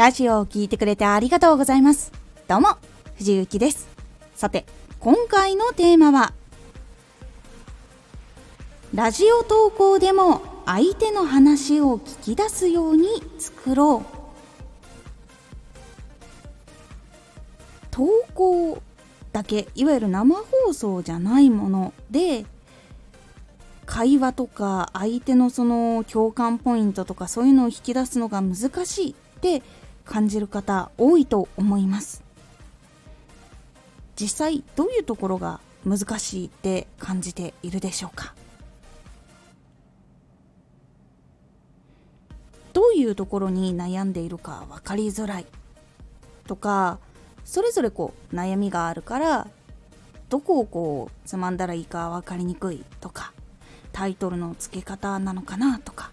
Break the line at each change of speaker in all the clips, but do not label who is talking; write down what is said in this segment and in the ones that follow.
ラジオを聴いてくれてありがとうございます。どうも、藤幸です。さて、今回のテーマは、ラジオ投稿でも相手の話を聞き出すように作ろう。投稿だけいわゆる生放送じゃないもので会話とか相手のその共感ポイントとかそういうのを引き出すのが難しいって感じる方多いと思います。実際どういうところが難しいって感じているでしょうか？どういうところに悩んでいるか分かりづらい。とかそれぞれこう悩みがあるからどこをこうつまんだらいいか分かりにくい。とかタイトルの付け方なのかな？とか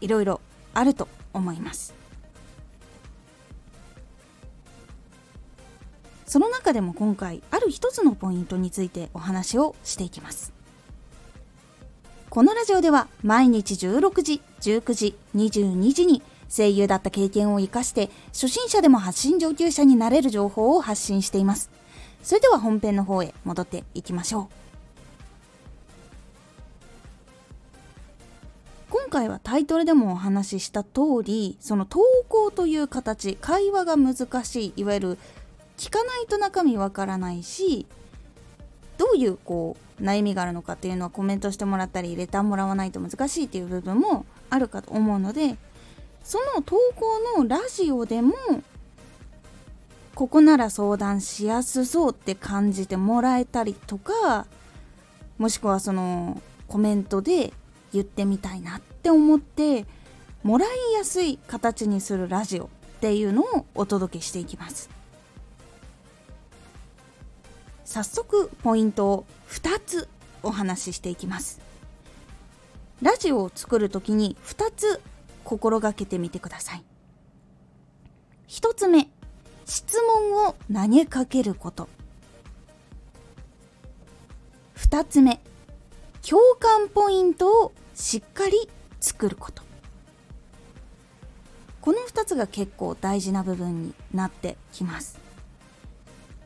いろいろあると思います。その中でも今回ある一つのポイントについてお話をしていきます。このラジオでは毎日16時19時22時に声優だった経験を活かして初心者でも発信上級者になれる情報を発信しています。それでは本編の方へ戻っていきましょう。今回はタイトルでもお話しした通りその投稿という形会話が難しいいわゆる聞かないと中身わからないしどういうこう悩みがあるのかっていうのはコメントしてもらったりレターもらわないと難しいっていう部分もあるかと思うのでその投稿のラジオでもここなら相談しやすそうって感じてもらえたりとかもしくはそのコメントで言ってみたいなって思ってもらいやすい形にするラジオっていうのをお届けしていきます。早速ポイントを2つお話ししていきます。ラジオを作る時に2つ心がけてみてください。1つ目質問を投げかけること。2つ目共感ポイントをしっかり作ること。この2つが結構大事な部分になってきます。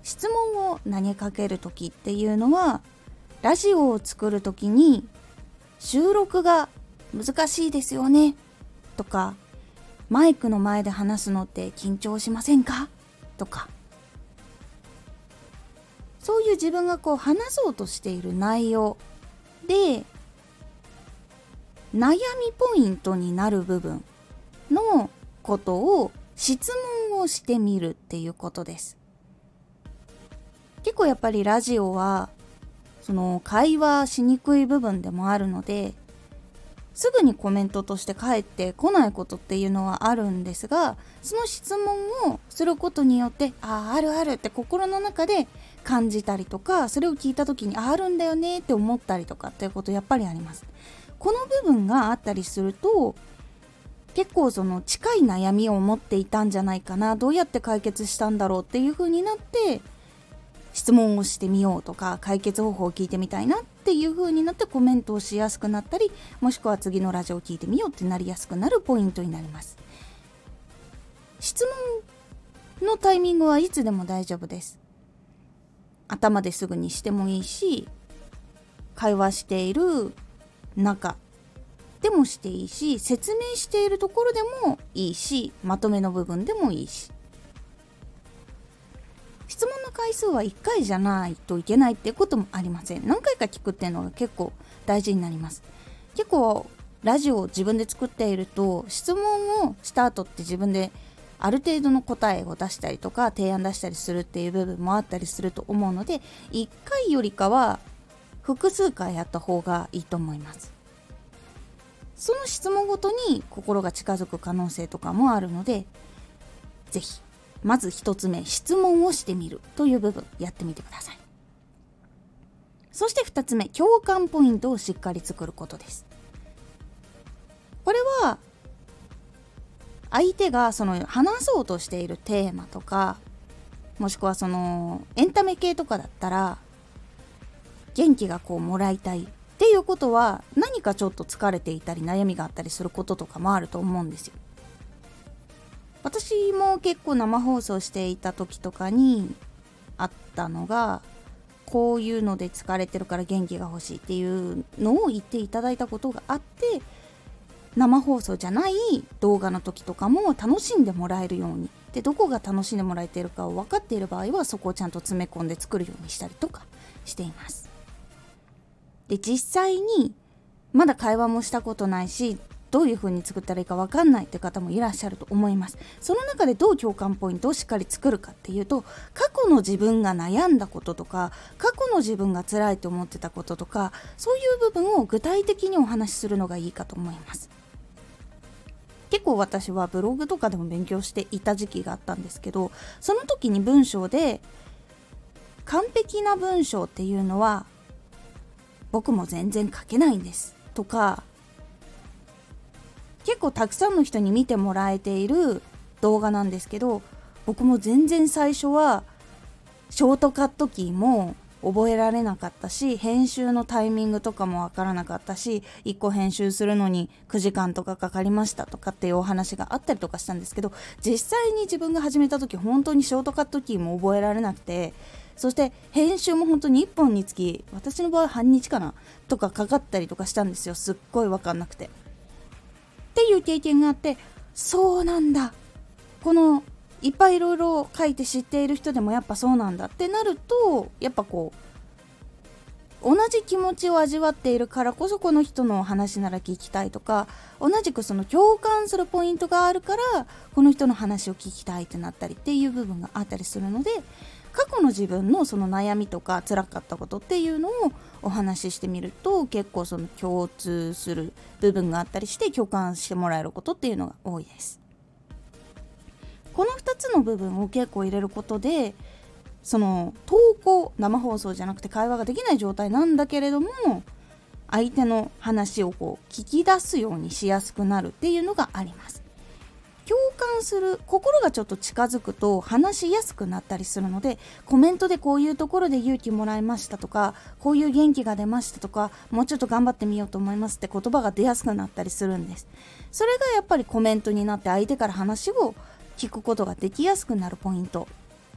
質問を投げかける時っていうのはラジオを作る時に収録が難しいですよねとかマイクの前で話すのって緊張しませんかとか。そういう自分がこう話そうとしている内容で悩みポイントになる部分のことを質問をしてみるっていうことです。結構やっぱりラジオはその会話しにくい部分でもあるのですぐにコメントとして返ってこないことっていうのはあるんですがその質問をすることによってあああるあるって心の中で感じたりとかそれを聞いた時にああるんだよねって思ったりとかっていうことやっぱりあります。この部分があったりすると結構その近い悩みを持っていたんじゃないかなどうやって解決したんだろうっていう風になって質問をしてみようとか解決方法を聞いてみたいなっていう風になってコメントをしやすくなったりもしくは次のラジオを聞いてみようってなりやすくなるポイントになります。質問のタイミングはいつでも大丈夫です。頭ですぐにしてもいいし会話している中でもしていいし説明しているところでもいいしまとめの部分でもいいし。質問の回数は1回じゃないといけないっていうこともありません。何回か聞くっていうのが結構大事になります。結構ラジオを自分で作っていると質問をした後って自分である程度の答えを出したりとか提案出したりするっていう部分もあったりすると思うので1回よりかは複数回やった方がいいと思います。その質問ごとに心が近づく可能性とかもあるので是非まず1つ目質問をしてみるという部分やってみてください。そして2つ目共感ポイントをしっかり作ることです。これは相手がその話そうとしているテーマとかもしくはそのエンタメ系とかだったら元気がこうもらいたいっていうことは何かちょっと疲れていたり悩みがあったりすることとかもあると思うんですよ。私も結構生放送していた時とかにあったのがこういうので疲れてるから元気が欲しいっていうのを言っていただいたことがあって生放送じゃない動画の時とかも楽しんでもらえるようにでどこが楽しんでもらえてるかを分かっている場合はそこをちゃんと詰め込んで作るようにしたりとかしています。で実際にまだ会話もしたことないしどういう風に作ったらいいか分かんないって方もいらっしゃると思います。その中でどう共感ポイントをしっかり作るかっていうと過去の自分が悩んだこととか過去の自分が辛いと思ってたこととかそういう部分を具体的にお話しするのがいいかと思います。結構私はブログとかでも勉強していた時期があったんですけどその時に文章で完璧な文章っていうのは僕も全然書けないんですとか結構たくさんの人に見てもらえている動画なんですけど僕も全然最初はショートカットキーも覚えられなかったし編集のタイミングとかもわからなかったし1個編集するのに9時間とかかかりましたとかっていうお話があったりとかしたんですけど実際に自分が始めた時本当にショートカットキーも覚えられなくてそして編集も本当に1本につき私の場合半日かなとかかかったりとかしたんですよすっごい分かんなくて。っていう経験があってそうなんだ。このいっぱいいろいろ書いて知っている人でもやっぱそうなんだ。ってなるとやっぱこう同じ気持ちを味わっているからこそこの人の話なら聞きたいとか同じくその共感するポイントがあるからこの人の話を聞きたいってなったりっていう部分があったりするので過去の自分のその悩みとか辛かったことっていうのをお話ししてみると結構その共通する部分があったりして共感してもらえることっていうのが多いです。この2つの部分を結構入れることでその投稿生放送じゃなくて会話ができない状態なんだけれども相手の話をこう聞き出すようにしやすくなるっていうのがあります。共感する心がちょっと近づくと話しやすくなったりするのでコメントでこういうところで勇気もらいましたとかこういう元気が出ましたとかもうちょっと頑張ってみようと思いますって言葉が出やすくなったりするんです。それがやっぱりコメントになって相手から話を聞くことができやすくなるポイント。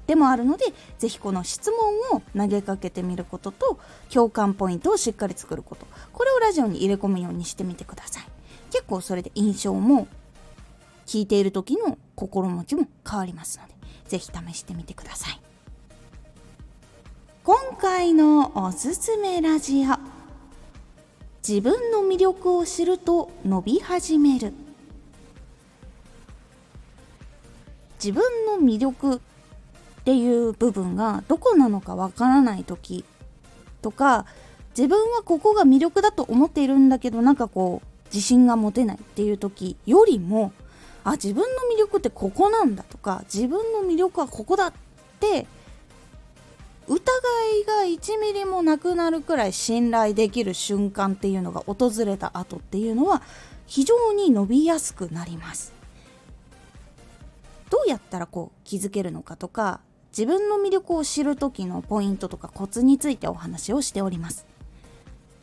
でもあるので是非この質問を投げかけてみることと共感ポイントをしっかり作ること。これをラジオに入れ込むようにしてみてください。結構それで印象も聞いている時の心持ちも変わりますので是非試してみてください。今回のおすすめラジオ。自分の魅力を知ると伸び始める。自分の魅力っていう部分がどこなのかわからない時。とか自分はここが魅力だと思っているんだけどなんかこう自信が持てないっていう時よりもあ自分の魅力ってここなんだとか自分の魅力はここだって疑いが1ミリもなくなるくらい信頼できる瞬間っていうのが訪れた後っていうのは非常に伸びやすくなります。どうやったらこう気づけるのかとか自分の魅力を知る時のポイントとかコツについてお話をしております。